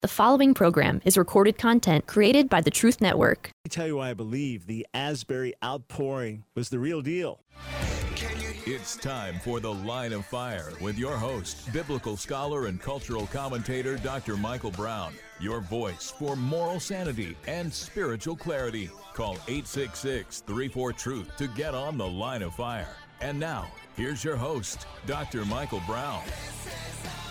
The following program is recorded content created by the Truth Network. Let me tell you why I believe the Asbury outpouring was the real deal. It's time for The Line of Fire with your host, biblical scholar and cultural commentator Dr. Michael Brown. Your voice for moral sanity and spiritual clarity. Call 866 34 Truth to get on The Line of Fire. And now, here's your host, Dr. Michael Brown.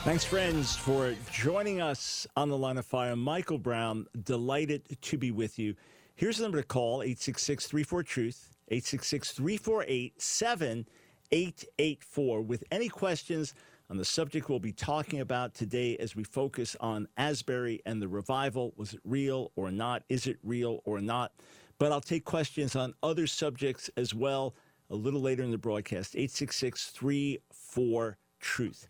Thanks, friends, for joining us on the line of fire. Michael Brown, delighted to be with you. Here's the number to call 866 34 Truth, 866 348 7884. With any questions on the subject we'll be talking about today as we focus on Asbury and the revival was it real or not? Is it real or not? But I'll take questions on other subjects as well a little later in the broadcast 866 34 Truth.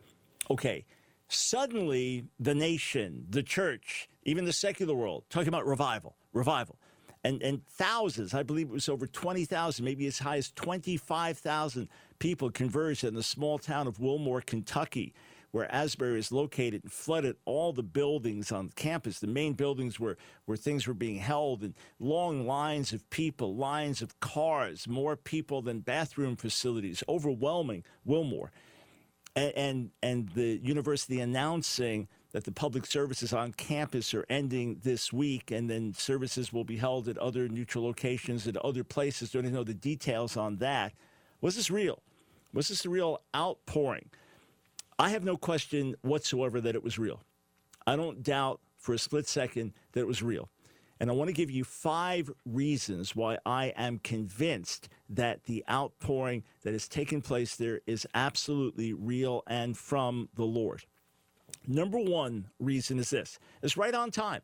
Okay suddenly the nation, the church, even the secular world, talking about revival, revival. And, and thousands, I believe it was over 20,000, maybe as high as 25,000 people converged in the small town of Wilmore, Kentucky, where Asbury is located and flooded all the buildings on campus, the main buildings where, where things were being held, and long lines of people, lines of cars, more people than bathroom facilities, overwhelming Wilmore and, and, and the university announcing that the public services on campus are ending this week, and then services will be held at other neutral locations at other places. Don't even know the details on that. Was this real? Was this a real outpouring? I have no question whatsoever that it was real. I don't doubt for a split second that it was real. And I want to give you five reasons why I am convinced that the outpouring that has taken place there is absolutely real and from the Lord. Number one reason is this it's right on time.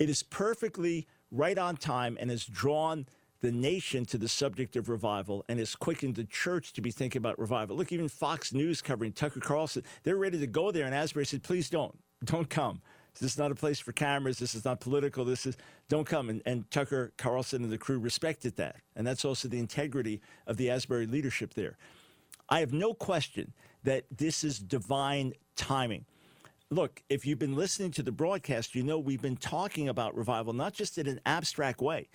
It is perfectly right on time and has drawn the nation to the subject of revival and has quickened the church to be thinking about revival. Look, even Fox News covering Tucker Carlson, they're ready to go there. And Asbury said, please don't, don't come. This is not a place for cameras. This is not political. This is don't come. And, and Tucker Carlson and the crew respected that. And that's also the integrity of the Asbury leadership there. I have no question that this is divine timing. Look, if you've been listening to the broadcast, you know we've been talking about revival, not just in an abstract way.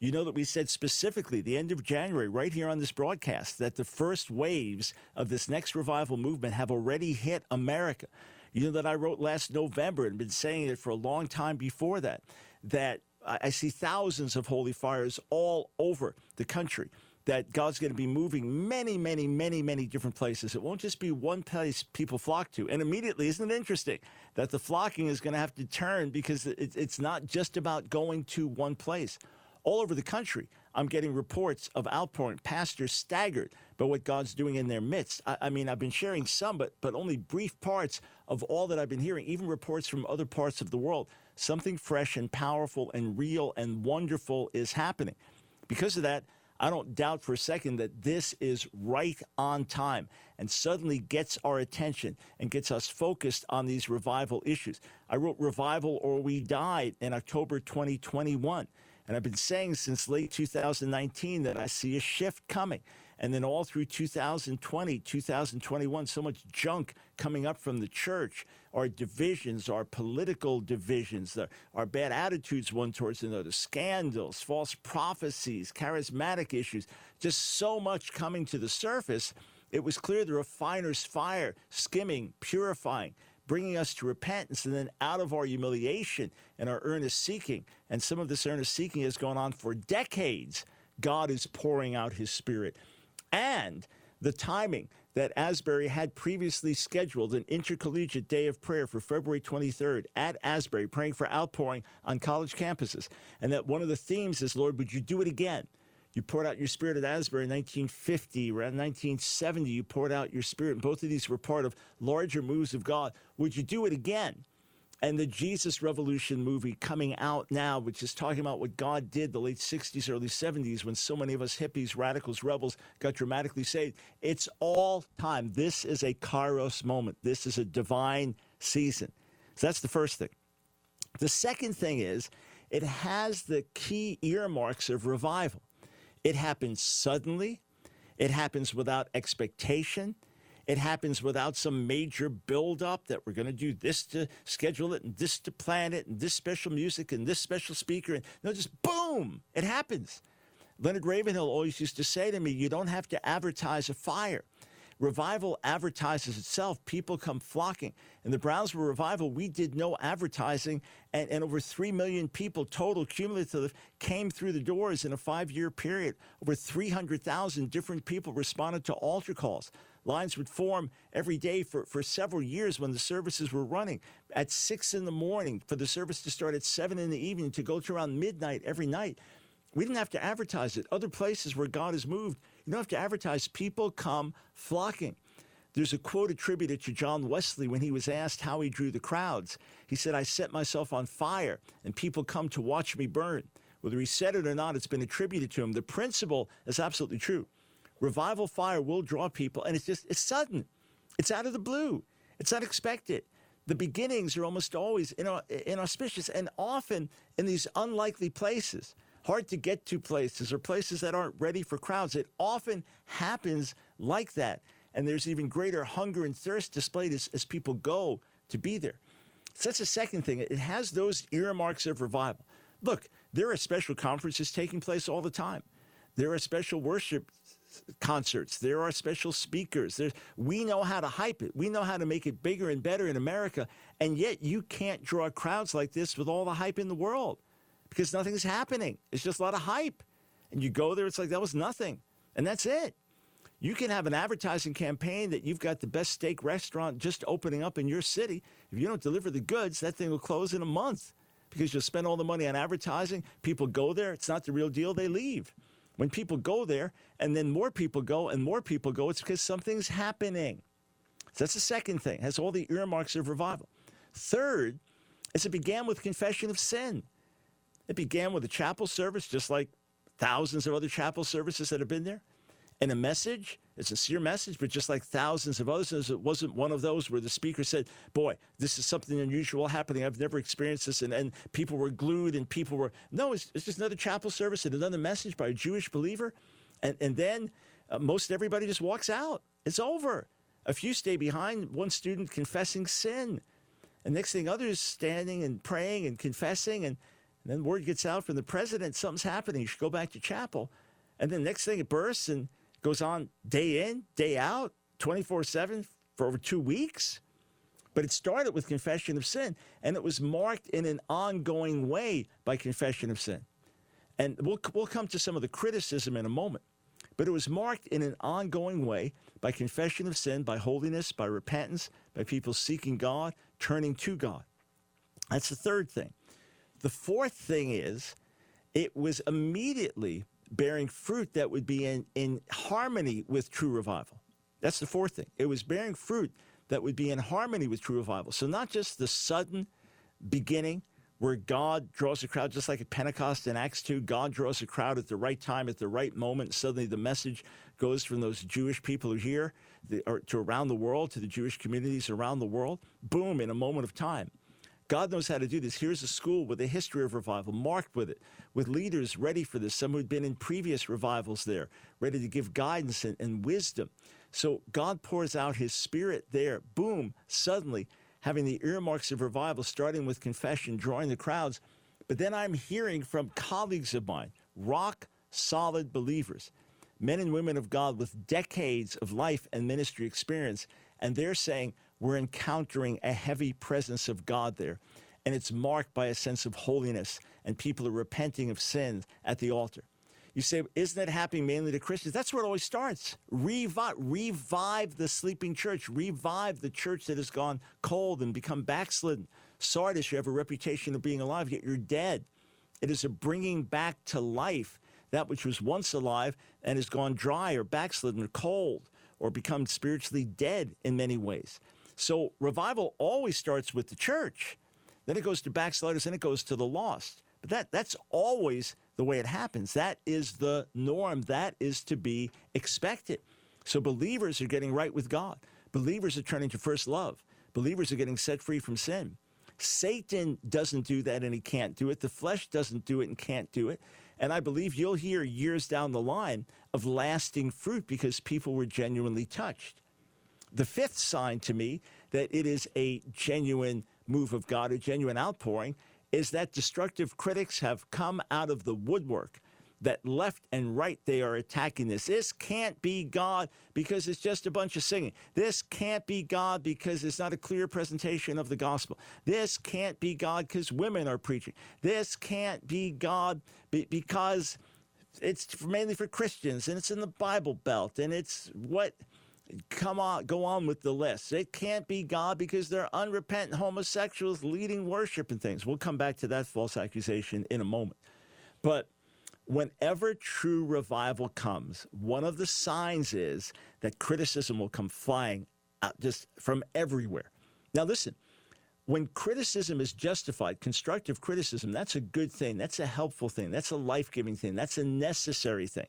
You know that we said specifically the end of January, right here on this broadcast, that the first waves of this next revival movement have already hit America. You know that I wrote last November and been saying it for a long time before that, that I see thousands of holy fires all over the country. That God's going to be moving many, many, many, many different places. It won't just be one place people flock to. And immediately, isn't it interesting that the flocking is going to have to turn because it's not just about going to one place. All over the country, I'm getting reports of outpouring, pastors staggered by what God's doing in their midst. I, I, mean, I've been sharing some, but, but only brief parts of all that I've been hearing, even reports from other parts of the world. Something fresh and powerful and real and wonderful is happening. Because of that, I don't doubt for a second that this is right on time and suddenly gets our attention and gets us focused on these revival issues. I wrote Revival or We Die in October 2021. And I've been saying since late 2019 that I see a shift coming. And then all through 2020, 2021, so much junk coming up from the church, our divisions, our political divisions, the, our bad attitudes one towards another, scandals, false prophecies, charismatic issues, just so much coming to the surface. It was clear the refiner's fire, skimming, purifying, bringing us to repentance and then out of our humiliation and our earnest seeking. And some of this earnest seeking has gone on for decades. God is pouring out his spirit. And the timing that Asbury had previously scheduled an intercollegiate day of prayer for February 23rd at Asbury, praying for outpouring on college campuses. And that one of the themes is, Lord, would you do it again? You poured out your spirit at Asbury in 1950. Around 1970, you poured out your spirit. And both of these were part of larger moves of God. Would you do it again? And the Jesus Revolution movie coming out now, which is talking about what God did the late 60s, early 70s, when so many of us hippies, radicals, rebels got dramatically saved. It's all time. This is a kairos moment. This is a divine season. So that's the first thing. The second thing is it has the key earmarks of revival. It happens suddenly, it happens without expectation, It happens without some major build-up that we're going to do this to schedule it and this to plan it and this special music and this special speaker. And no, just boom, it happens. Leonard Ravenhill always used to say to me, you don't have to advertise a fire. Revival advertises itself. People come flocking. In the Brownsville Revival, we did no advertising, and, and over 3 million people total cumulative came through the doors in a five year period. Over 300,000 different people responded to altar calls. Lines would form every day for, for several years when the services were running at six in the morning for the service to start at seven in the evening to go to around midnight every night. We didn't have to advertise it. Other places where God has moved, you don't have to advertise. People come flocking. There's a quote attributed to John Wesley when he was asked how he drew the crowds. He said, I set myself on fire and people come to watch me burn. Whether he said it or not, it's been attributed to him. The principle is absolutely true. Revival fire will draw people, and it's just, it's sudden. It's out of the blue. It's unexpected. The beginnings are almost always inauspicious and often in these unlikely places hard to get to places or places that aren't ready for crowds. It often happens like that. And there's even greater hunger and thirst displayed as, as people go to be there. So that's the second thing. It has those earmarks of revival. Look, there are special conferences taking place all the time. There are special worship concerts. There are special speakers. We know how to hype it. We know how to make it bigger and better in America. And yet you can't draw crowds like this with all the hype in the world because nothing's happening. It's just a lot of hype. And you go there, it's like that was nothing. And that's it. You can have an advertising campaign that you've got the best steak restaurant just opening up in your city. If you don't deliver the goods, that thing will close in a month because you'll spend all the money on advertising. People go there, it's not the real deal, they leave. When people go there and then more people go and more people go, it's because something's happening. So that's the second thing, it has all the earmarks of revival. Third, is it began with confession of sin. It began with a chapel service, just like thousands of other chapel services that have been there, and a message, a sincere message, but just like thousands of others, it wasn't one of those where the speaker said, Boy, this is something unusual happening. I've never experienced this. And, and people were glued and people were, no, it's, it's just another chapel service and another message by a Jewish believer. And, and then uh, most everybody just walks out. It's over. A few stay behind, one student confessing sin. And next thing, others standing and praying and confessing. And and then word gets out from the president, something's happening. You should go back to chapel. And then next thing it bursts and goes on day in, day out, 24 7 for over two weeks. But it started with confession of sin, and it was marked in an ongoing way by confession of sin. And we'll, we'll come to some of the criticism in a moment. But it was marked in an ongoing way by confession of sin, by holiness, by repentance, by people seeking God, turning to God. That's the third thing. The fourth thing is it was immediately bearing fruit that would be in, in harmony with true revival. That's the fourth thing. It was bearing fruit that would be in harmony with true revival. So, not just the sudden beginning where God draws a crowd, just like at Pentecost in Acts 2, God draws a crowd at the right time, at the right moment. Suddenly the message goes from those Jewish people who are here the, to around the world, to the Jewish communities around the world. Boom, in a moment of time. God knows how to do this. Here's a school with a history of revival, marked with it, with leaders ready for this, some who'd been in previous revivals there, ready to give guidance and, and wisdom. So God pours out his spirit there. Boom, suddenly having the earmarks of revival, starting with confession, drawing the crowds. But then I'm hearing from colleagues of mine, rock solid believers, men and women of God with decades of life and ministry experience. And they're saying, we're encountering a heavy presence of God there. And it's marked by a sense of holiness, and people are repenting of sins at the altar. You say, isn't that happening mainly to Christians? That's where it always starts. Revive, revive the sleeping church, revive the church that has gone cold and become backslidden. Sardis, you have a reputation of being alive, yet you're dead. It is a bringing back to life that which was once alive and has gone dry or backslidden or cold or become spiritually dead in many ways. So revival always starts with the church. Then it goes to backsliders and it goes to the lost. But that, that's always the way it happens. That is the norm. That is to be expected. So believers are getting right with God. Believers are turning to first love. Believers are getting set free from sin. Satan doesn't do that and he can't do it. The flesh doesn't do it and can't do it. And I believe you'll hear years down the line of lasting fruit because people were genuinely touched. The fifth sign to me that it is a genuine move of God, a genuine outpouring, is that destructive critics have come out of the woodwork. That left and right they are attacking this. This can't be God because it's just a bunch of singing. This can't be God because it's not a clear presentation of the gospel. This can't be God because women are preaching. This can't be God because it's mainly for Christians and it's in the Bible Belt and it's what come on, go on with the list. It can't be God because they're unrepentant homosexuals leading worship and things. We'll come back to that false accusation in a moment. But whenever true revival comes, one of the signs is that criticism will come flying out just from everywhere. Now, listen, when criticism is justified, constructive criticism, that's a good thing. That's a helpful thing. That's a life giving thing. That's a necessary thing.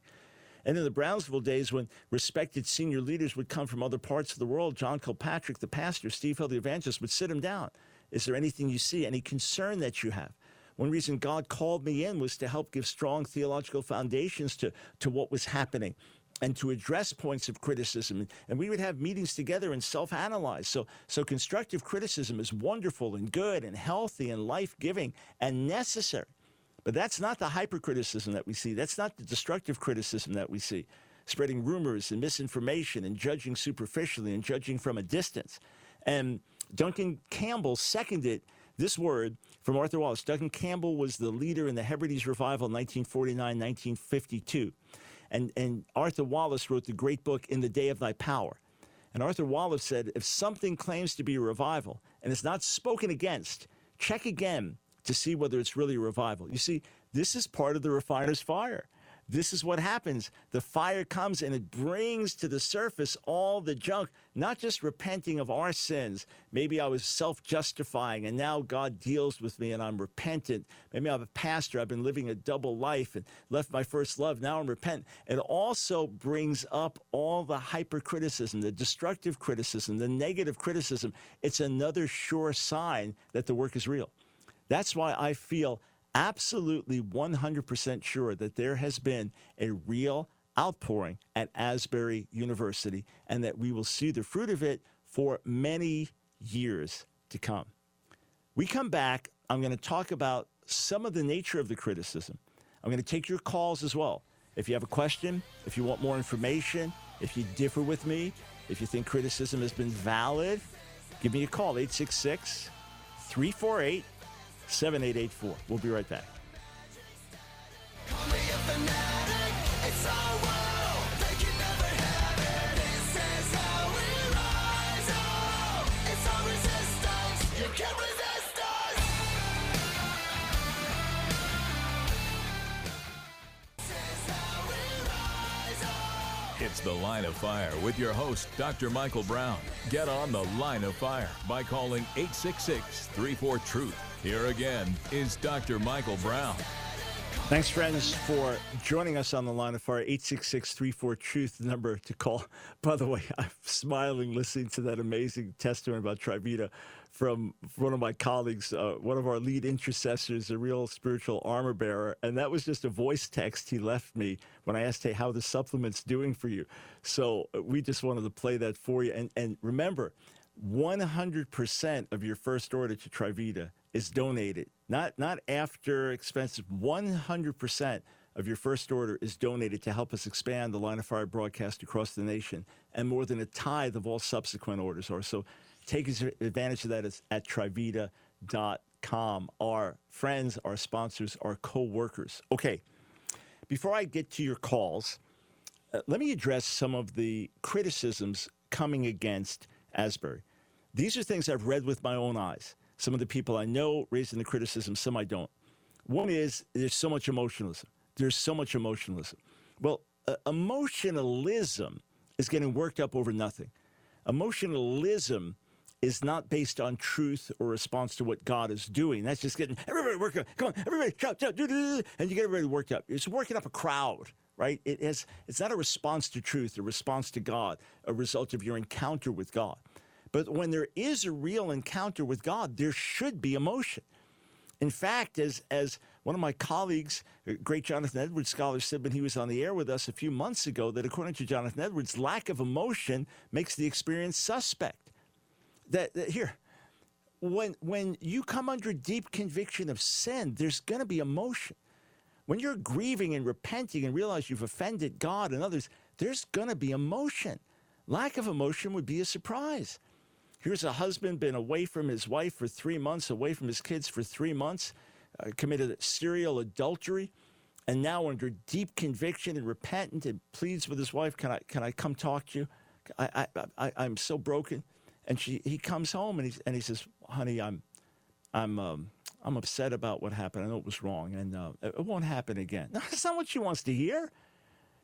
And in the Brownsville days, when respected senior leaders would come from other parts of the world, John Kilpatrick, the pastor, Steve Hill, the evangelist, would sit him down. Is there anything you see, any concern that you have? One reason God called me in was to help give strong theological foundations to, to what was happening and to address points of criticism. And we would have meetings together and self analyze. So, so constructive criticism is wonderful and good and healthy and life giving and necessary. But that's not the hypercriticism that we see. That's not the destructive criticism that we see. Spreading rumors and misinformation and judging superficially and judging from a distance. And Duncan Campbell seconded this word from Arthur Wallis. Duncan Campbell was the leader in the Hebrides revival in 1949 1952. And, and Arthur Wallis wrote the great book, In the Day of Thy Power. And Arthur Wallis said if something claims to be a revival and is not spoken against, check again to see whether it's really a revival. You see, this is part of the refiner's fire. This is what happens. The fire comes and it brings to the surface all the junk, not just repenting of our sins. Maybe I was self justifying and now God deals with me and I'm repentant. Maybe I'm a pastor. I've been living a double life and left my first love. Now I'm repentant. It also brings up all the hypercriticism, the destructive criticism, the negative criticism. It's another sure sign that the work is real. That's why I feel absolutely 100% sure that there has been a real outpouring at Asbury University and that we will see the fruit of it for many years to come. We come back, I'm going to talk about some of the nature of the criticism. I'm going to take your calls as well. If you have a question, if you want more information, if you differ with me, if you think criticism has been valid, give me a call 866 348 7884. We'll be right back. It's The Line of Fire with your host, Dr. Michael Brown. Get on The Line of Fire by calling 866 34 Truth. Here again is Dr. Michael Brown. Thanks, friends, for joining us on the line of fire. 866 34 Truth, the number to call. By the way, I'm smiling listening to that amazing testimony about Trivita from one of my colleagues, uh, one of our lead intercessors, a real spiritual armor bearer. And that was just a voice text he left me when I asked, hey, how the supplement's doing for you. So uh, we just wanted to play that for you. And, and remember, 100% of your first order to Trivita is donated, not not after expenses. One hundred percent of your first order is donated to help us expand the line of fire broadcast across the nation, and more than a tithe of all subsequent orders are. So, take advantage of that at trivita.com. Our friends, our sponsors, our co-workers. Okay, before I get to your calls, uh, let me address some of the criticisms coming against Asbury. These are things I've read with my own eyes. Some of the people I know raising the criticism, some I don't. One is there's so much emotionalism. There's so much emotionalism. Well, uh, emotionalism is getting worked up over nothing. Emotionalism is not based on truth or response to what God is doing. That's just getting everybody worked up. Come on, everybody, shout, shout, do, do, do, and you get everybody worked up. It's working up a crowd, right? It is. It's not a response to truth, a response to God, a result of your encounter with God. But when there is a real encounter with God, there should be emotion. In fact, as, as one of my colleagues, uh, great Jonathan Edwards scholar, said when he was on the air with us a few months ago that according to Jonathan Edwards, lack of emotion makes the experience suspect. That, that here, when when you come under deep conviction of sin, there's going to be emotion. When you're grieving and repenting and realize you've offended God and others, there's going to be emotion. Lack of emotion would be a surprise. Here's a husband been away from his wife for three months, away from his kids for three months, uh, committed serial adultery, and now under deep conviction and repentant and pleads with his wife, "Can I can I come talk to you? I I, I I'm so broken." And she he comes home and he and he says, "Honey, I'm I'm um, I'm upset about what happened. I know it was wrong, and uh, it won't happen again." No, that's not what she wants to hear.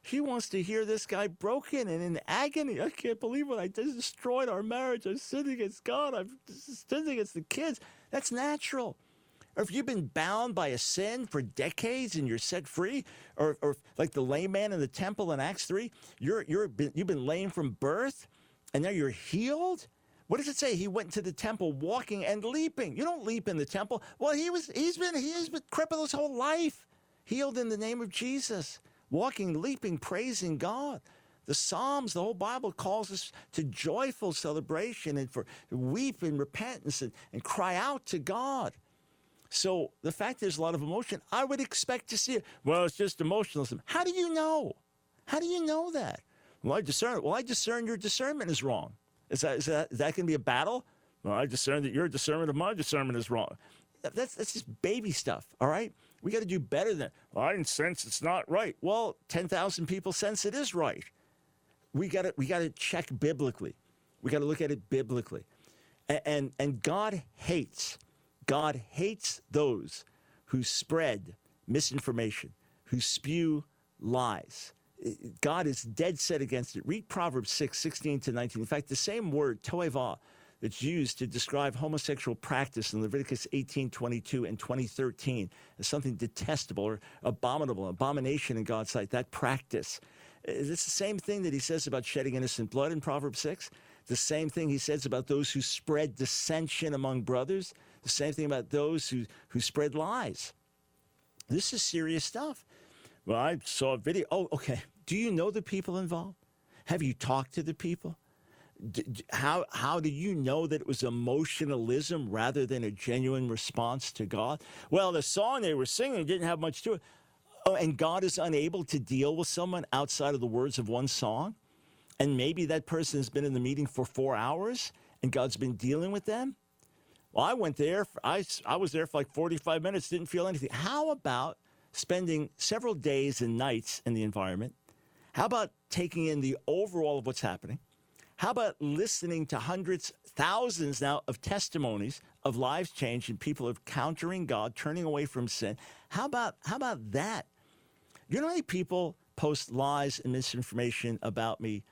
She wants to hear this guy broken and in agony. I can't believe it. I just destroyed our marriage. I'm sinned against God. I've sinned against the kids. That's natural. Or if you've been bound by a sin for decades and you're set free, or, or like the lame man in the temple in Acts 3, you're, you're been, you've been lame from birth and now you're healed. What does it say? He went to the temple walking and leaping. You don't leap in the temple. Well, he was he's been he's been crippled his whole life, healed in the name of Jesus walking, leaping, praising God. The Psalms, the whole Bible calls us to joyful celebration and for weep and repentance and, and cry out to God. So the fact there's a lot of emotion, I would expect to see it. Well, it's just emotionalism. How do you know? How do you know that? Well, I discern. Well, I discern your discernment is wrong. Is that is that, is that going to be a battle? Well, I discern that your discernment of my discernment is wrong. That's that's just baby stuff. All right. We got to do better than, well, I sense it's not right. Well, 10,000 people sense it is right. We got to we got to check biblically. We got to look at it biblically. And, and, and God hates, God hates those who spread misinformation, who spew lies. God is dead set against it. Read Proverbs 6, 16 to 19. In fact, the same word, toeva, that's used to describe homosexual practice in Leviticus 18, 22, and 2013 as something detestable or abominable, abomination in God's sight, that practice. It's the same thing that he says about shedding innocent blood in Proverbs 6. The same thing he says about those who spread dissension among brothers. The same thing about those who, who spread lies. This is serious stuff. Well, I saw a video. Oh, okay. Do you know the people involved? Have you talked to the people? How how do you know that it was emotionalism rather than a genuine response to God? Well, the song they were singing didn't have much to it. Oh, and God is unable to deal with someone outside of the words of one song, and maybe that person has been in the meeting for four hours, and God's been dealing with them. Well, I went there. I I was there for like forty five minutes. Didn't feel anything. How about spending several days and nights in the environment? How about taking in the overall of what's happening? How about listening to hundreds, thousands now of testimonies of lives changed and people encountering God, turning away from sin? How about how about that? You know how many people post lies and misinformation about me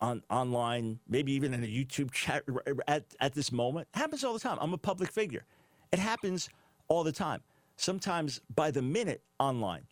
on online, maybe even in a YouTube chat at, at this moment? It happens all the time. I'm a public figure. It happens all the time. Sometimes by the minute online.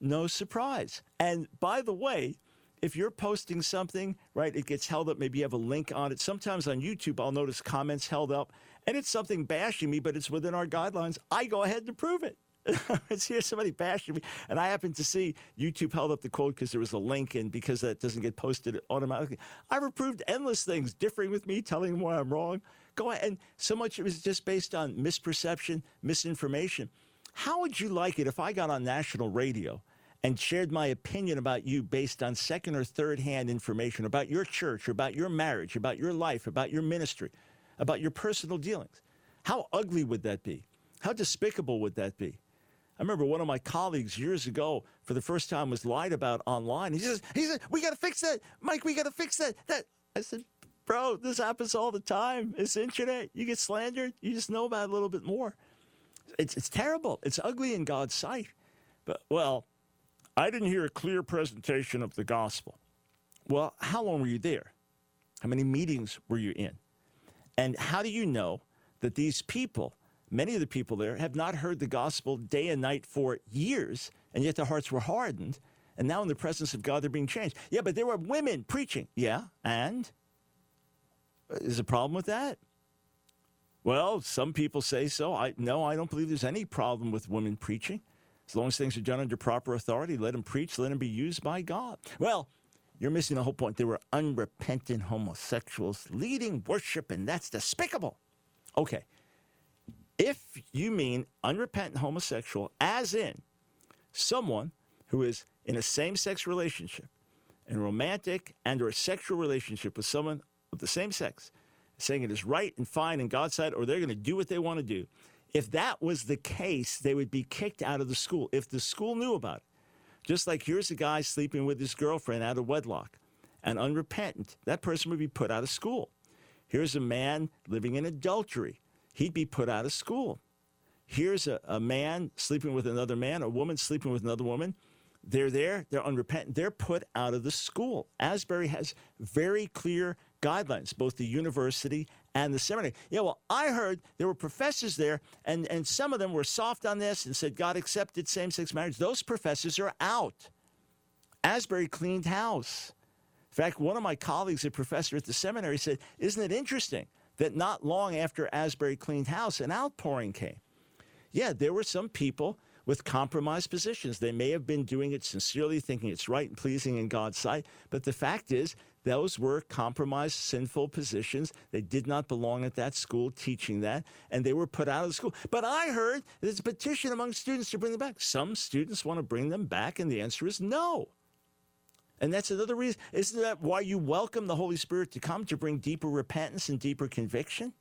No surprise. And by the way, if you're posting something, right, it gets held up. Maybe you have a link on it. Sometimes on YouTube, I'll notice comments held up, and it's something bashing me, but it's within our guidelines. I go ahead and approve it. it's here somebody bashing me, and I happen to see YouTube held up the quote because there was a link, and because that doesn't get posted automatically. I've approved endless things, differing with me, telling them why I'm wrong. Go ahead, and so much it is just based on misperception, misinformation. How would you like it if I got on national radio? And shared my opinion about you based on second or third hand information about your church, about your marriage, about your life, about your ministry, about your personal dealings. How ugly would that be? How despicable would that be? I remember one of my colleagues years ago, for the first time, was lied about online. He says, "He said, we got to fix that, Mike. We got to fix that." That I said, "Bro, this happens all the time. It's internet. You get slandered. You just know about it a little bit more. It's it's terrible. It's ugly in God's sight." But well, I didn't hear a clear presentation of the gospel. Well, how long were you there? How many meetings were you in? And how do you know that these people, many of the people there, have not heard the gospel day and night for years, and yet their hearts were hardened, and now in the presence of God they're being changed? Yeah, but there were women preaching. Yeah, and? Is a problem with that? Well, some people say so. I no, I don't believe there's any problem with women preaching. As long as things are done under proper authority, let him preach, let him be used by God. Well, you're missing the whole point. There were unrepentant homosexuals leading worship, and that's despicable. Okay. If you mean unrepentant homosexual, as in someone who is in a same sex relationship, in a romantic and or a sexual relationship with someone of the same sex, saying it is right and fine in God's sight, or they're going to do what they want to do. If that was the case, they would be kicked out of the school. If the school knew about it, just like here's a guy sleeping with his girlfriend out of wedlock and unrepentant, that person would be put out of school. Here's a man living in adultery, he'd be put out of school. Here's a, a man sleeping with another man, a woman sleeping with another woman. They're there, they're unrepentant, they're put out of the school. Asbury has very clear guidelines, both the university and the seminary. Yeah, well, I heard there were professors there, and, and some of them were soft on this and said God accepted same sex marriage. Those professors are out. Asbury cleaned house. In fact, one of my colleagues, a professor at the seminary, said, Isn't it interesting that not long after Asbury cleaned house, an outpouring came? Yeah, there were some people with compromised positions. They may have been doing it sincerely, thinking it's right and pleasing in God's sight, but the fact is, those were compromised, sinful positions. They did not belong at that school teaching that, and they were put out of the school. But I heard there's a petition among students to bring them back. Some students want to bring them back, and the answer is no. And that's another reason. Isn't that why you welcome the Holy Spirit to come to bring deeper repentance and deeper conviction?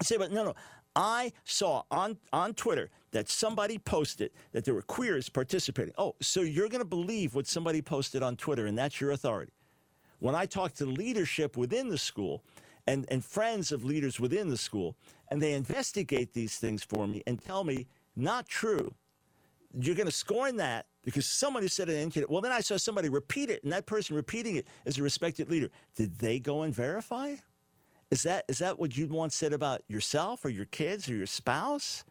I say, but no, no. I saw on, on Twitter that somebody posted that there were queers participating. Oh, so you're going to believe what somebody posted on Twitter, and that's your authority. When I talk to leadership within the school and, and friends of leaders within the school, and they investigate these things for me and tell me, not true, you're going to scorn that because somebody said it in Well, then I saw somebody repeat it, and that person repeating it is a respected leader. Did they go and verify? Is that is that what you'd want said about yourself or your kids or your spouse?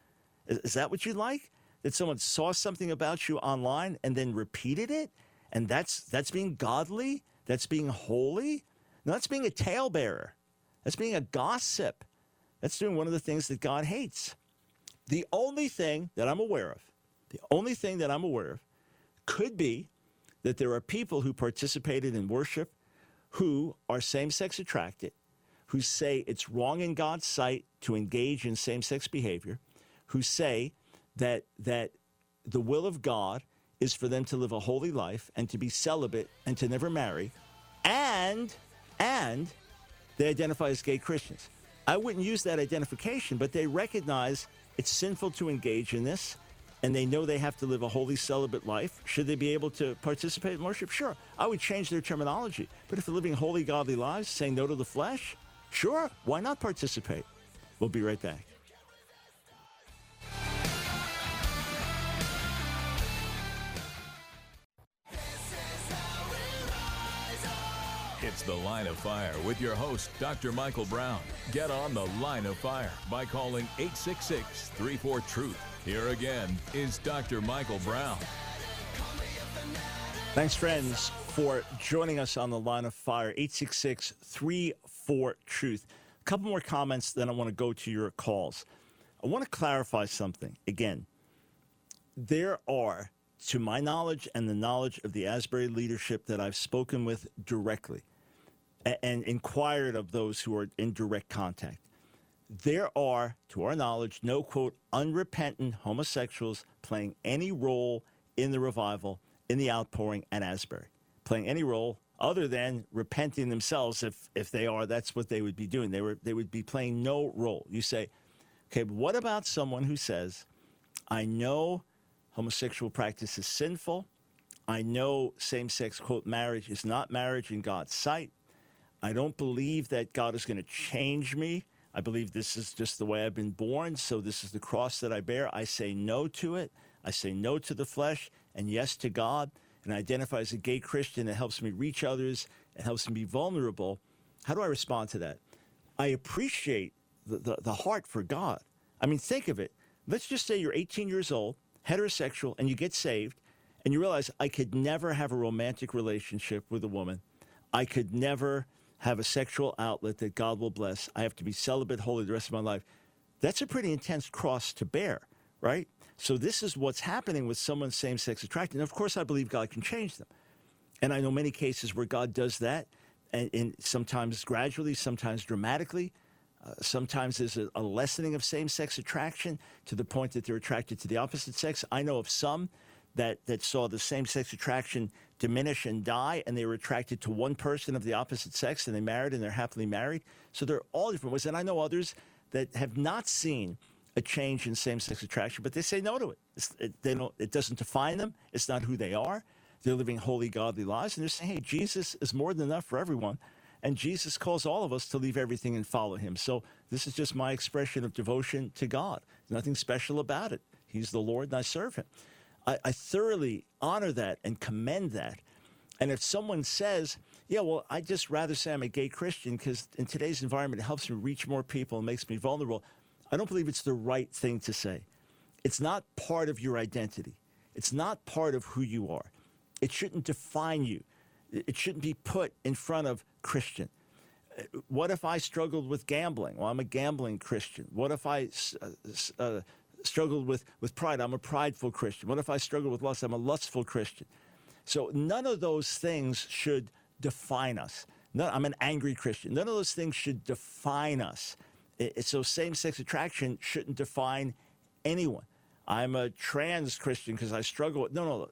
Is, is that what you'd like? That someone saw something about you online and then repeated it, and that's that's being godly. That's being holy. No, that's being a talebearer. That's being a gossip. That's doing one of the things that God hates. The only thing that I'm aware of, the only thing that I'm aware of, could be that there are people who participated in worship who are same sex attracted, who say it's wrong in God's sight to engage in same sex behavior, who say that, that the will of God is for them to live a holy life and to be celibate and to never marry, and and they identify as gay Christians. I wouldn't use that identification, but they recognize it's sinful to engage in this, and they know they have to live a holy celibate life. Should they be able to participate in worship? Sure. I would change their terminology. But if they're living holy, godly lives, saying no to the flesh, sure, why not participate? We'll be right back. It's The Line of Fire with your host, Dr. Michael Brown. Get on The Line of Fire by calling 866 34 Truth. Here again is Dr. Michael Brown. Thanks, friends, for joining us on The Line of Fire, 866 34 Truth. A couple more comments, then I want to go to your calls. I want to clarify something. Again, there are to my knowledge and the knowledge of the Asbury leadership that I've spoken with directly and, inquired of those who are in direct contact, there are, to our knowledge, no quote, unrepentant homosexuals playing any role in the revival, in the outpouring at Asbury, playing any role other than repenting themselves. If, if they are, that's what they would be doing. They, were, they would be playing no role. You say, okay, what about someone who says, I know homosexual practice is sinful. I know same sex, quote, marriage is not marriage in God's sight. I don't believe that God is going to change me. I believe this is just the way I've been born, so this is the cross that I bear. I say no to it. I say no to the flesh and yes to God. And I identify as a gay Christian that helps me reach others and helps me be vulnerable. How do I respond to that? I appreciate the, the, the heart for God. I mean, think of it. Let's just say you're 18 years old heterosexual and you get saved and you realize I could never have a romantic relationship with a woman. I could never have a sexual outlet that God will bless. I have to be celibate, holy the rest of my life. That's a pretty intense cross to bear, right? So this is what's happening with someone same sex attracted. And of course, I believe God can change them. And I know many cases where God does that, and, and sometimes gradually, sometimes dramatically. Uh, sometimes there's a, a lessening of same sex attraction to the point that they're attracted to the opposite sex. I know of some that, that saw the same sex attraction diminish and die, and they were attracted to one person of the opposite sex, and they married and they're happily married. So they're all different ways. And I know others that have not seen a change in same sex attraction, but they say no to it. it. They don't, it doesn't define them, it's not who they are. They're living holy, godly lives, and they're saying, hey, Jesus is more than enough for everyone. And Jesus calls all of us to leave everything and follow him. So this is just my expression of devotion to God. Nothing special about it. He's the Lord, and I serve him. I, I thoroughly honor that and commend that. And if someone says, yeah, well, I'd just rather say I'm a gay Christian because in today's environment, it helps me reach more people and makes me vulnerable. I don't believe it's the right thing to say. It's not part of your identity. It's not part of who you are. It shouldn't define you. It shouldn't be put in front of Christian. What if I struggled with gambling? Well, I'm a gambling Christian. What if I uh, uh, struggled with, with pride? I'm a prideful Christian. What if I struggle with lust? I'm a lustful Christian. So none of those things should define us. No, I'm an angry Christian. None of those things should define us. It, so same sex attraction shouldn't define anyone. I'm a trans Christian because I struggle with. No, no,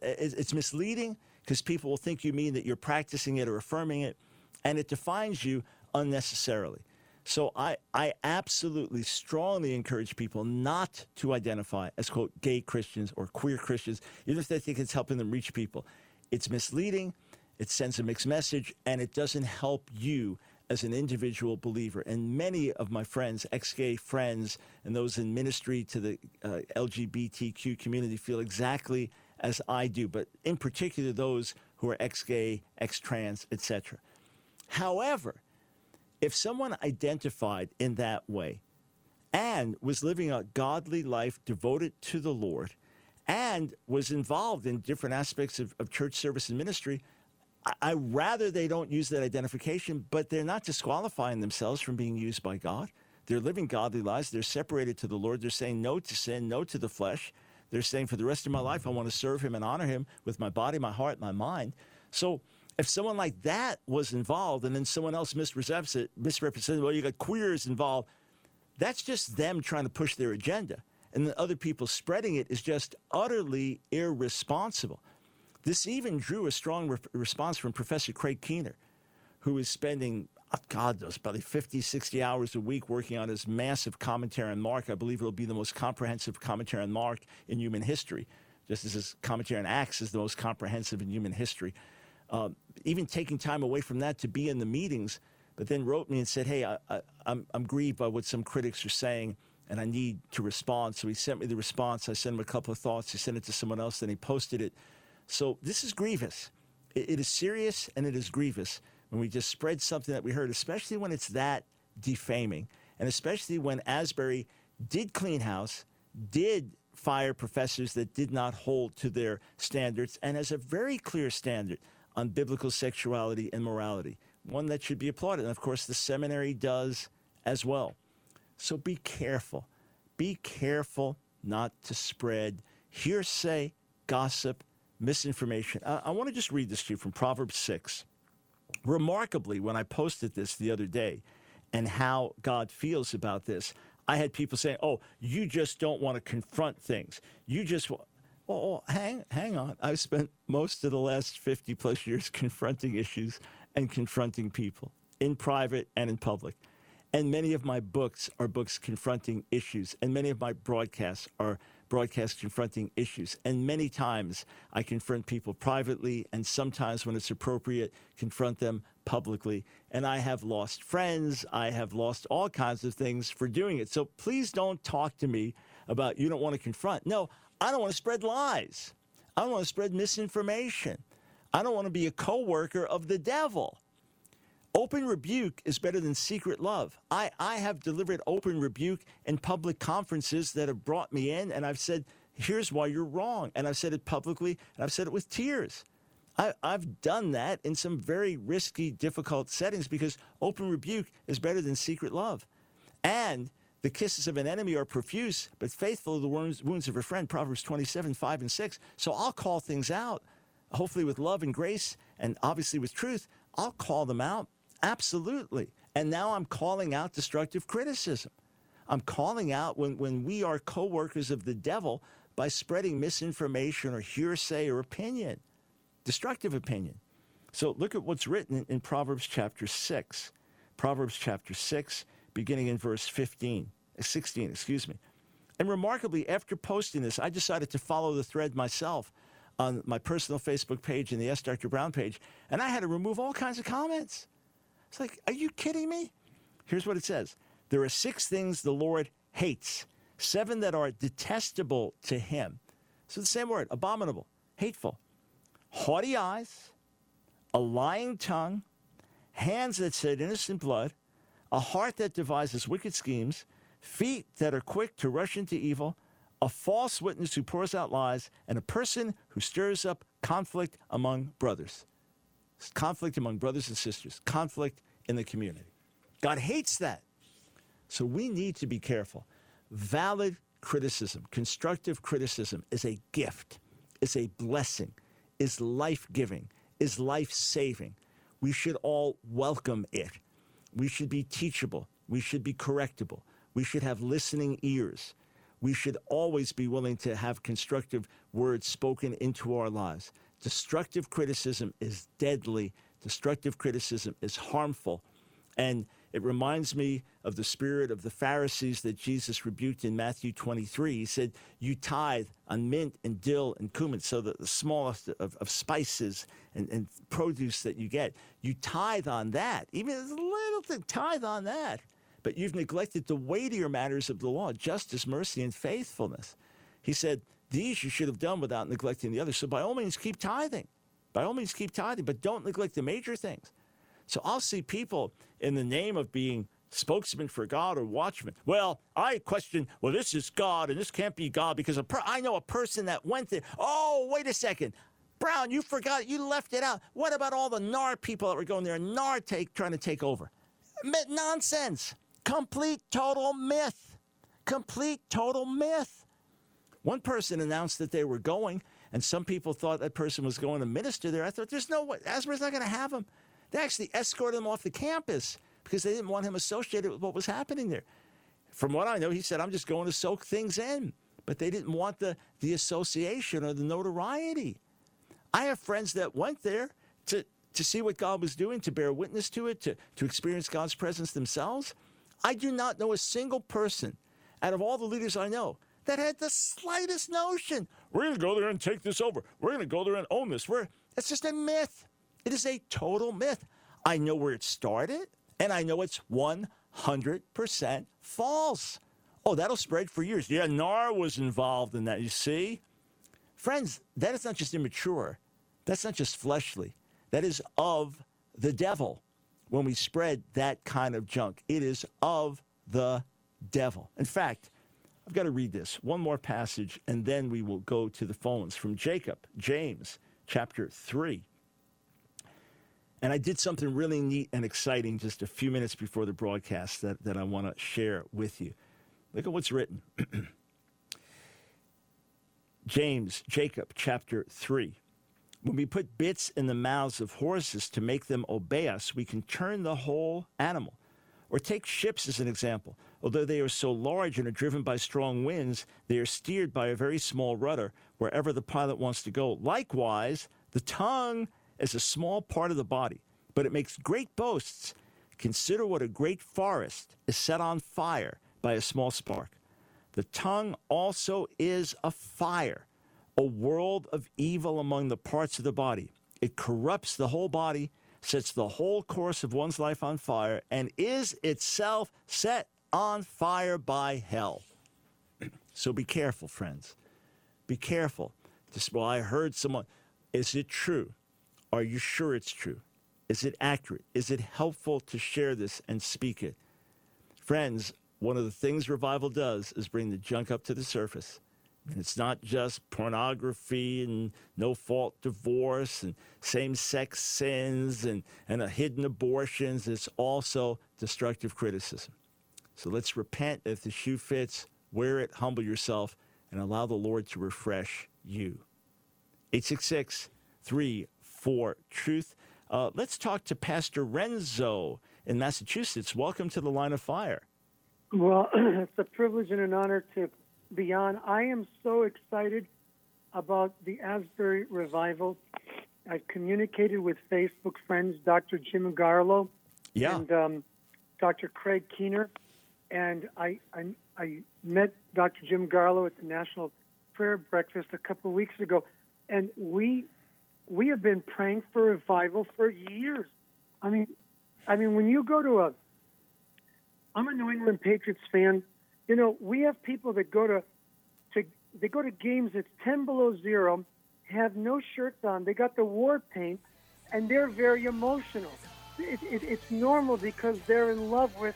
it's misleading because people will think you mean that you're practicing it or affirming it, and it defines you unnecessarily. So I, I absolutely strongly encourage people not to identify as, quote, gay Christians or queer Christians, even if they think it's helping them reach people. It's misleading, it sends a mixed message, and it doesn't help you as an individual believer. And many of my friends, ex gay friends, and those in ministry to the uh, LGBTQ community feel exactly as I do, but in particular those who are ex gay, ex trans, etc. However, if someone identified in that way and was living a godly life devoted to the Lord and was involved in different aspects of, of church service and ministry, I, I rather they don't use that identification, but they're not disqualifying themselves from being used by God. They're living godly lives. They're separated to the Lord. They're saying no to sin, no to the flesh. They're saying for the rest of my life, I want to serve Him and honor Him with my body, my heart, my mind. So if someone like that was involved and then someone else misrepresents it, misrepresented, well, you got queers involved, that's just them trying to push their agenda. And then other people spreading it is just utterly irresponsible. This even drew a strong re- response from Professor Craig Keener, who is spending, oh God knows, probably 50, 60 hours a week working on his massive commentary on Mark. I believe it'll be the most comprehensive commentary on Mark in human history, just as his commentary on Acts is the most comprehensive in human history uh, even taking time away from that to be in the meetings, but then wrote me and said, Hey, I, I, I'm, I'm grieved by what some critics are saying and I need to respond. So he sent me the response. I sent him a couple of thoughts. He sent it to someone else, then he posted it. So this is grievous. it, it is serious and it is grievous when we just spread something that we heard, especially when it's that defaming, and especially when Asbury did clean house, did fire professors that did not hold to their standards, and has a very clear standard on biblical sexuality and morality, one that should be applauded. And of course, the seminary does as well. So be careful. Be careful not to spread hearsay, gossip, misinformation. I, I want to just read this to you from Proverbs 6. Remarkably, when I posted this the other day and how God feels about this, I had people saying, "Oh, you just don't want to confront things. You just Oh, hang, hang on. I've spent most of the last 50 plus years confronting issues and confronting people in private and in public. And many of my books are books confronting issues, and many of my broadcasts are broadcasts confronting issues. And many times I confront people privately, and sometimes when it's appropriate, confront them publicly. And I have lost friends, I have lost all kinds of things for doing it. So please don't talk to me about you don't want to confront. No, I don't want to spread lies. I don't want to spread misinformation. I don't want to be a co-worker of the devil. Open rebuke is better than secret love. I, I have delivered open rebuke in public conferences that have brought me in, and I've said, here's why you're wrong. And I've said it publicly, and I've said it with tears. I, I've done that in some very risky, difficult settings because open rebuke is better than secret love. And The kisses of an enemy are profuse, but faithful are the wounds, of a friend. Proverbs 27, 5 and 6. So I'll call things out, hopefully with love and grace, and obviously with truth. I'll call them out, absolutely. And now I'm calling out destructive criticism. I'm calling out when, when we are co workers of the devil by spreading misinformation or hearsay or opinion, destructive opinion. So look at what's written in Proverbs chapter 6. Proverbs chapter 6, beginning in verse 15, uh, 16, excuse me. And remarkably, after posting this, I decided to follow the thread myself on my personal Facebook page and the Ask Dr. Brown page, and I had to remove all kinds of comments. It's like, are you kidding me? Here's what it says There are six things the Lord hates, seven that are detestable to him. So the same word, abominable, hateful. Haughty eyes, a lying tongue, hands that shed innocent blood, a heart that devises wicked schemes, feet that are quick to rush into evil, a false witness who pours out lies, and a person who stirs up conflict among brothers. Conflict among brothers and sisters, conflict in the community. God hates that. So we need to be careful. Valid criticism, constructive criticism is a gift, is a blessing, is life giving, is life saving. We should all welcome it. We should be teachable. We should be correctable. We should have listening ears. We should always be willing to have constructive words spoken into our lives. Destructive criticism is deadly. Destructive criticism is harmful. And it reminds me of the spirit of the Pharisees that Jesus rebuked in Matthew 23. He said, You tithe on mint and dill and cumin, so the, the smallest of, of spices and, and, produce that you get. You tithe on that. Even a little thing, tithe on that. But you've neglected the weightier matters of the law justice, mercy, and faithfulness. He said, These you should have done without neglecting the others. So by all means, keep tithing. By all means, keep tithing, but don't neglect the major things. So I'll see people in the name of being spokesman for God or watchman. Well, I question, well, this is God and this can't be God because per- I know a person that went there. Oh, wait a second. Brown, you forgot, you left it out. What about all the NAR people that were going there, NAR take, trying to take over? Nonsense. Complete total myth. Complete total myth. One person announced that they were going, and some people thought that person was going to minister there. I thought, there's no way, Asbury's not going to have him. They actually escorted him off the campus because they didn't want him associated with what was happening there. From what I know, he said, I'm just going to soak things in. But they didn't want the, the association or the notoriety. I have friends that went there to, to see what God was doing, to bear witness to it, to, to experience God's presence themselves. I do not know a single person out of all the leaders I know that had the slightest notion we're going to go there and take this over. We're going to go there and own this. We're, it's just a myth. It is a total myth. I know where it started, and I know it's 100% false. Oh, that'll spread for years. Yeah, NAR was involved in that, you see? Friends, that is not just immature. That's not just fleshly. That is of the devil when we spread that kind of junk. It is of the devil. In fact, I've got to read this one more passage, and then we will go to the phones from Jacob, James, chapter 3. And I did something really neat and exciting just a few minutes before the broadcast that, that I want to share with you. Look at what's written James, Jacob, chapter 3. When we put bits in the mouths of horses to make them obey us, we can turn the whole animal. Or take ships as an example. Although they are so large and are driven by strong winds, they are steered by a very small rudder wherever the pilot wants to go. Likewise, the tongue is a small part of the body, but it makes great boasts. Consider what a great forest is set on fire by a small spark. The tongue also is a fire, a world of evil among the parts of the body. It corrupts the whole body, sets the whole course of one's life on fire, and is itself set on fire by hell. so be careful, friends. Be careful. Just, well, I heard someone. Is it true? Are you sure it's true? Is it accurate? Is it helpful to share this and speak it? Friends, one of the things revival does is bring the junk up to the surface. And it's not just pornography and no fault divorce and same sex sins and, and hidden abortions. It's also destructive criticism. So let's repent if the shoe fits, wear it, humble yourself, and allow the Lord to refresh you. 866 34 Truth. Uh, let's talk to Pastor Renzo in Massachusetts. Welcome to the line of fire. Well, it's a privilege and an honor to be on. I am so excited about the Asbury revival. I've communicated with Facebook friends, Dr. Jim Garlow Yeah. and um, Dr. Craig Keener, and I, I I met Dr. Jim Garlow at the National Prayer Breakfast a couple of weeks ago, and we we have been praying for revival for years. I mean, I mean, when you go to a, I'm a New England Patriots fan. You know, we have people that go to, to they go to games that's 10 below zero, have no shirts on. They got the war paint, and they're very emotional. It, it, it's normal because they're in love with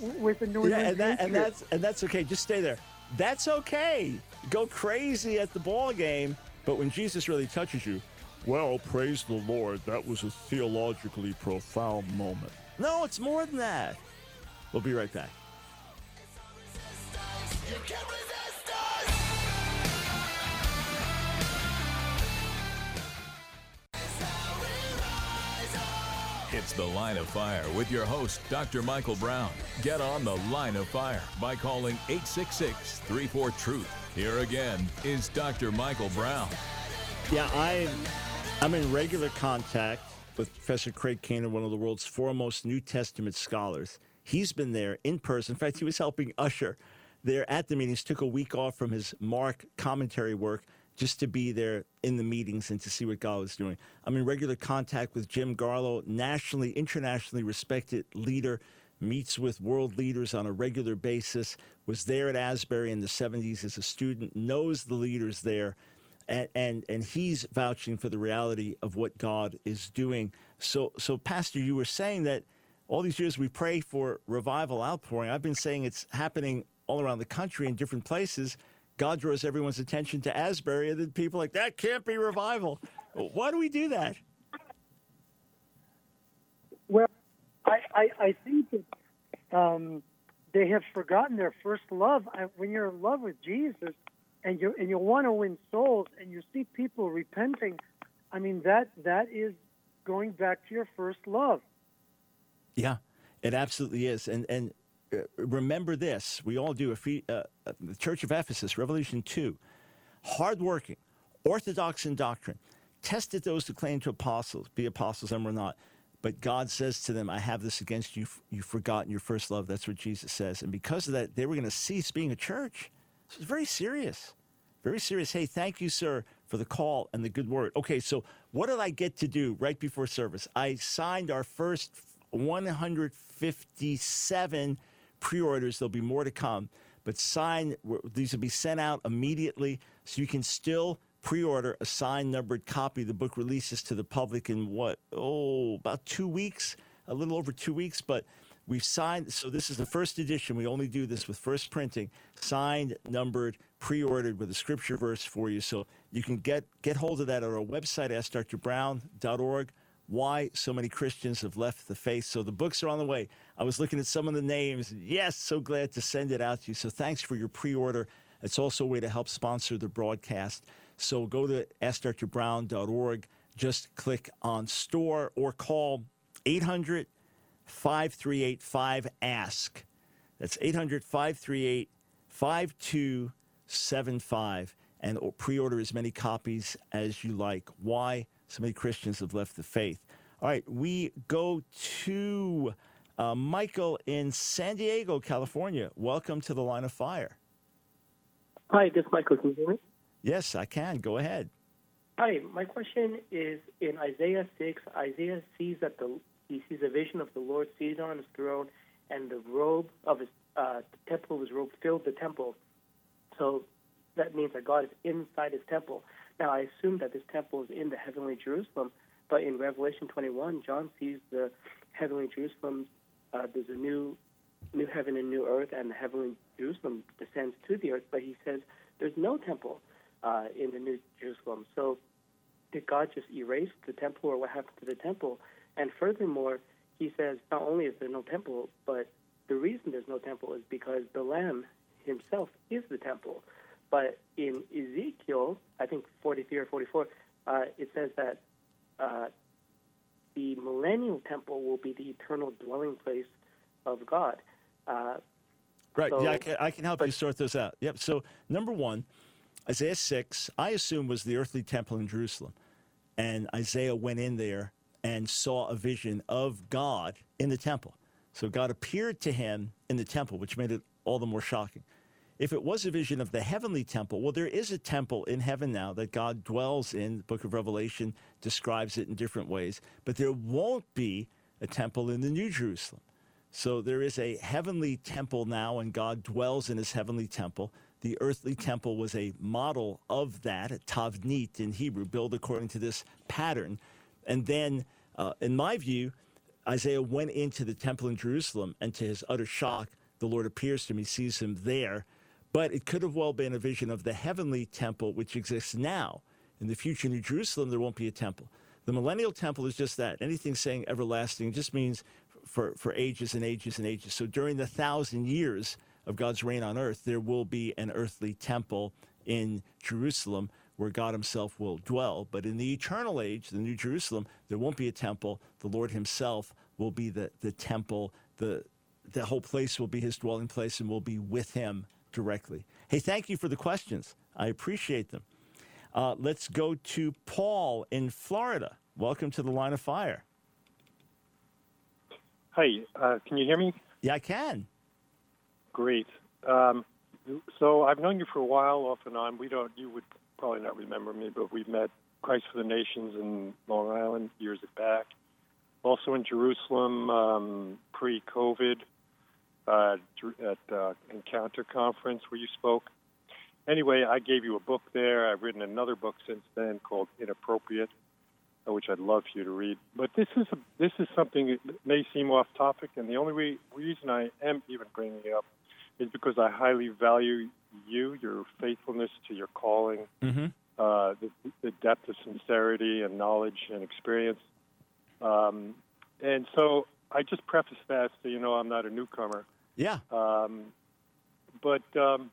with the New Yeah, England and, that, and that's and that's okay. Just stay there. That's okay. Go crazy at the ball game, but when Jesus really touches you, well, praise the Lord. That was a theologically profound moment. No, it's more than that. We'll be right back. It's the Line of Fire with your host, Dr. Michael Brown. Get on the Line of Fire by calling 866 34 Truth. Here again is Dr. Michael Brown. Yeah, I, I'm in regular contact with Professor Craig Keener, one of the world's foremost New Testament scholars. He's been there in person. In fact, he was helping Usher there at the meetings, took a week off from his Mark commentary work just to be there in the meetings and to see what God was doing. I'm in regular contact with Jim Garlow, nationally, internationally respected leader, meets with world leaders on a regular basis, was there at Asbury in the 70s as a student, knows the leaders there and and and he's vouching for the reality of what God is doing. So so pastor, you were saying that all these years we pray for revival outpouring. I've been saying it's happening all around the country in different places. God draws everyone's attention to Asbury, and then people like that can't be revival. Why do we do that? Well, I, I, I think that um, they have forgotten their first love. I, when you're in love with Jesus and you and you want to win souls and you see people repenting, I mean that that is going back to your first love. Yeah, it absolutely is. And and uh, remember this: we all do. If we, uh, uh, the Church of Ephesus, Revelation two, hardworking, orthodox in doctrine, tested those who claim to apostles, be apostles and were not. But God says to them, "I have this against you. You've forgotten your first love." That's what Jesus says. And because of that, they were going to cease being a church. So it's very serious. Very serious. Hey, thank you, sir, for the call and the good word. Okay, so what did I get to do right before service? I signed our first 157 pre orders. There'll be more to come, but sign, these will be sent out immediately so you can still pre order a signed numbered copy. The book releases to the public in what, oh, about two weeks, a little over two weeks, but We've signed, so this is the first edition. We only do this with first printing, signed, numbered, pre-ordered with a scripture verse for you. So you can get get hold of that at our website, askdrbrown.org. Why so many Christians have left the faith. So the books are on the way. I was looking at some of the names. Yes, so glad to send it out to you. So thanks for your pre-order. It's also a way to help sponsor the broadcast. So go to askdrbrown.org. Just click on store or call 800- 5385 ask that's 800 538 5275 and pre-order as many copies as you like. Why? So many christians have left the faith. All right we go to uh, michael in san diego california. Welcome to the line of fire. Hi, this is Michael. Can you hear me? yes i can. Go ahead. Hi, my question is in Isaiah 6, Isaiah sees that the he sees a vision of the Lord seated on his throne, and the robe of his uh, the temple of his robe filled the temple. So that means that God is inside his temple. Now, I assume that this temple is in the heavenly Jerusalem, but in Revelation 21, John sees the heavenly Jerusalem. Uh, there's a new, new heaven and new earth, and the heavenly Jerusalem descends to the earth. But he says there's no temple uh, in the new Jerusalem. So did God just erase the temple, or what happened to the temple? And furthermore, he says not only is there no temple, but the reason there's no temple is because the Lamb himself is the temple. But in Ezekiel, I think 43 or 44, uh, it says that uh, the millennial temple will be the eternal dwelling place of God. Uh, Right. So- yeah, I can, I can help you sort those out. Yep. So, number one, Isaiah 6, I assume was the earthly temple in Jerusalem. And Isaiah went in there and saw a vision of God in the temple. So, God appeared to him in the temple, which made it all the more shocking. If it was a vision of the heavenly temple, well, there is a temple in heaven now that God dwells in. The book of Revelation describes it in different ways. But there won't be a temple in the New Jerusalem. So there is a heavenly temple now, and God dwells in his heavenly temple. The earthly temple was a model of that, a tavnit in Hebrew, built according to this pattern. And then, uh, in my view, Isaiah went into the temple in Jerusalem, and to his utter shock, the Lord appears to him. He sees him there. But it could have well been a vision of the heavenly temple, which exists now. In the future New Jerusalem, there won't be a temple. The millennial temple is just that. Anything saying everlasting just means for, for ages and ages and ages. So during the thousand years of God's reign on earth, there will be an earthly temple in Jerusalem where God himself will dwell. But in the eternal age, the New Jerusalem, there won't be a temple. The Lord himself will be the, the temple. The, the whole place will be his dwelling place and will be with him directly. Hey, thank you for the questions. I appreciate them. Uh, let's go to Paul in Florida. Welcome to the line of fire. Hi, uh, can you hear me? Yeah, I can. Great. Um, so I've known you for a while, off and on. We don't. You would probably not remember me, but we met Christ for the Nations in Long Island years back. Also in Jerusalem, um, pre-COVID, uh, at uh, Encounter Conference where you spoke. Anyway, I gave you a book there. I've written another book since then called Inappropriate, uh, which I'd love for you to read. But this is a, this is something that may seem off topic, and the only re- reason I am even bringing it up is because I highly value you, your faithfulness to your calling, Mm-hmm. uh, the, the depth of sincerity and knowledge and experience. Um, and so I just preface that so you know I'm not a newcomer. Yeah. Um, but um,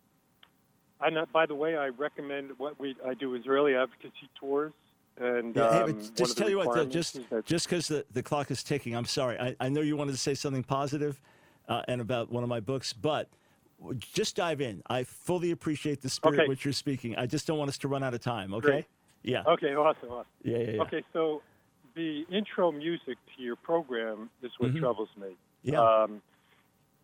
I not, by the way, I recommend what we I do Israeli advocacy tours. And Yeah, um, just tell you what, though, just just because the, the clock is ticking, I'm sorry. I, I know you wanted to say something positive uh, and about one of my books, but just dive in. I fully appreciate the spirit Okay. which you're speaking. I just don't want us to run out of time. Okay? Great. Yeah. okay, awesome, awesome. Yeah. Yeah. Yeah. Okay, so the intro music to your program is what Mhm. troubles me. Yeah. Um,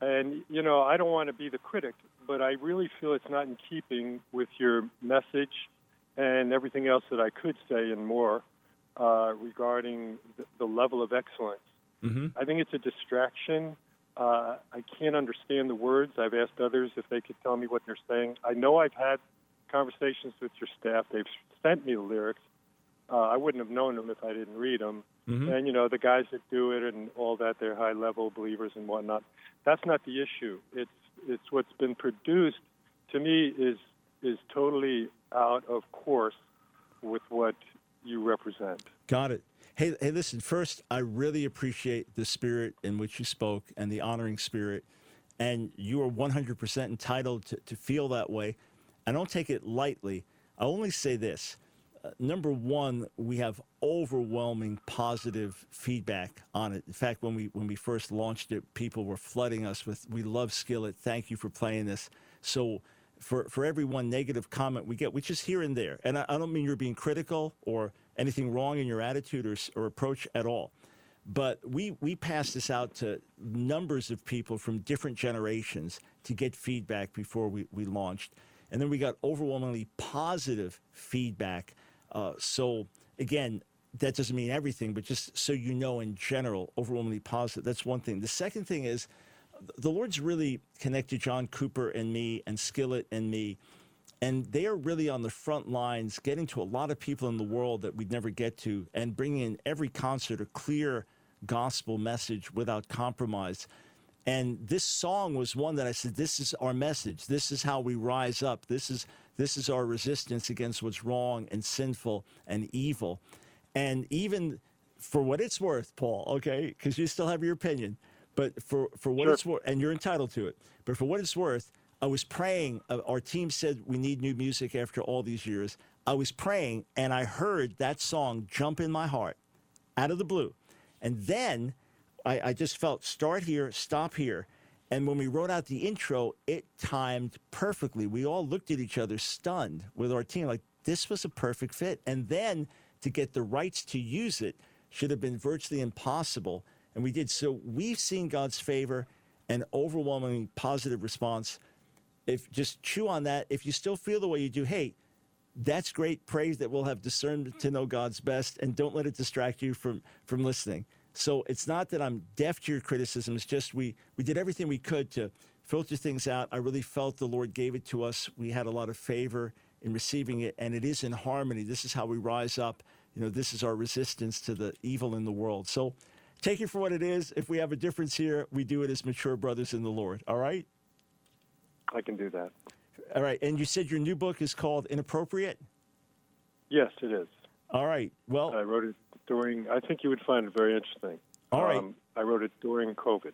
and, you know, I don't want to be the critic, but I really feel it's not in keeping with your message and everything else that I could say and more uh, regarding the, the level of excellence. mm-hmm. I think it's a distraction. Uh, I can't understand the words. I've asked others if they could tell me what they're saying. I know I've had conversations with your staff. They've sent me the lyrics. Uh, I wouldn't have known them if I didn't read them. Mhm. And you know, the guys that do it and all that, they're high level believers and whatnot. That's not the issue. It's it's what's been produced. To me, is is totally out of course with what you represent. Got it. Hey, hey, listen. First, I really appreciate the spirit in which you spoke and the honoring spirit, and you are 100% entitled to, to feel that way. I don't take it lightly. I only say this: uh, number one, we have overwhelming positive feedback on it. In fact, when we when we first launched it, people were flooding us with "We love Skillet. Thank you for playing this." So for for every one negative comment we get, which is here and there, and I, I don't mean you're being critical or anything wrong in your attitude or, or approach at all, but we we passed this out to numbers of people from different generations to get feedback before we, we launched, and then we got overwhelmingly positive feedback. Uh, so again. That doesn't mean everything, but just so you know, in general, overwhelmingly positive. That's one thing. The second thing is, the Lord's really connected John Cooper and me and Skillet and me. And they are really on the front lines, getting to a lot of people in the world that we'd never get to, and bringing in every concert a clear gospel message without compromise. And this song was one that I said, "This is our message. This is how we rise up. This is this is our resistance against what's wrong and sinful and evil." And even for what it's worth, Paul, okay, because you still have your opinion, But for, for what Sure. it's worth, and you're entitled to it, but for what it's worth, I was praying. Uh, our team said we need new music after all these years. I was praying, and I heard that song jump in my heart out of the blue. And then I, I just felt start here, stop here. And when we wrote out the intro, it timed perfectly. We all looked at each other stunned with our team, like this was a perfect fit. And then to get the rights to use it should have been virtually impossible. And we did. So we've seen God's favor and overwhelming positive response. If just chew on that, if you still feel the way you do, hey, that's great praise that we'll have discernment to know God's best and don't let it distract you from from listening. So it's not that I'm deaf to your criticism. It's just we we did everything we could to filter things out. I really felt the Lord gave it to us. We had a lot of favor in receiving it, and it is in harmony. This is how we rise up. You know, this is our resistance to the evil in the world. So take it for what it is. If we have a difference here, we do it as mature brothers in the Lord. All right? I can do that. All right. And you said your new book is called Inappropriate? Yes, it is. All right. Well, I wrote it during. I think you would find it very interesting. All right. Um, I wrote it during COVID.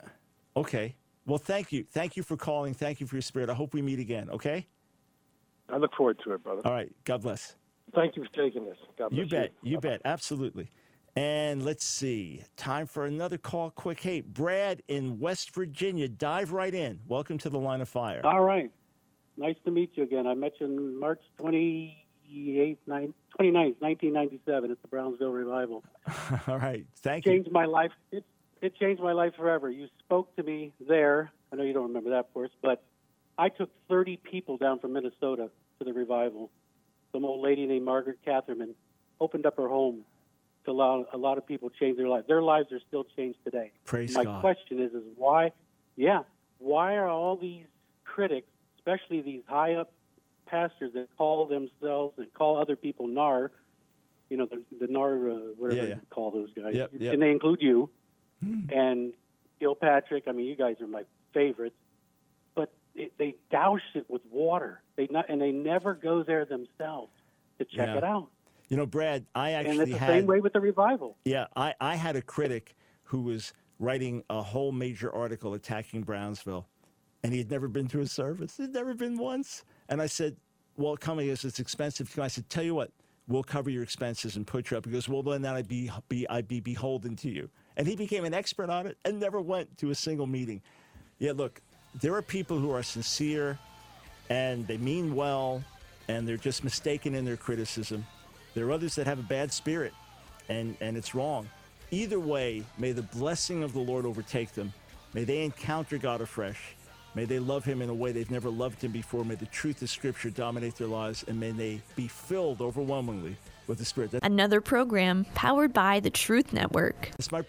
Okay. Well, thank you. Thank you for calling. Thank you for your spirit. I hope we meet again. Okay. I look forward to it, brother. All right. God bless. Thank you for taking this. God bless You bet. You bet. Absolutely. And let's see. Time for another call. Quick. Hey, Brad in West Virginia, dive right in. Welcome to the line of fire. All right. Nice to meet you again. I met you on March 28th, 9, 29th, 1997 at the Brownsville Revival. All right. Thank you. Changed my life. It, it changed my life forever. You spoke to me there. I know you don't remember that, of course, but I took 30 people down from Minnesota to the revival. Some old lady named Margaret Catherman opened up her home to allow a lot of people change their lives. Their lives are still changed today. Praise my God. question is, is why, yeah, why are all these critics, especially these high up pastors that call themselves and call other people nar, you know, the, the nar, uh, whatever Yeah, yeah. you call those guys, Yep, yep. and they include you and Kilpatrick. I mean, you guys are my favorites, but it, they douse it with water. They not, and they never go there themselves to check Yeah. it out. You know, Brad, I And actually it's the had. same way with the revival. Yeah, I, I had a critic who was writing a whole major article attacking Brownsville, and he had never been to a service. He'd never been once. And I said, Well, come here, it's expensive. to come." I said, Tell you what, we'll cover your expenses and put you up. He goes, Well, then I'd be, be, I'd be beholden to you. And he became an expert on it and never went to a single meeting. Yeah, look, there are people who are sincere and they mean well and they're just mistaken in their criticism. There are others that have a bad spirit and, and it's wrong. Either way, may the blessing of the Lord overtake them. May they encounter God afresh. May they love Him in a way they've never loved Him before. May the truth of Scripture dominate their lives, and may they be filled overwhelmingly with the Spirit. Another program powered by the Truth Network. That's my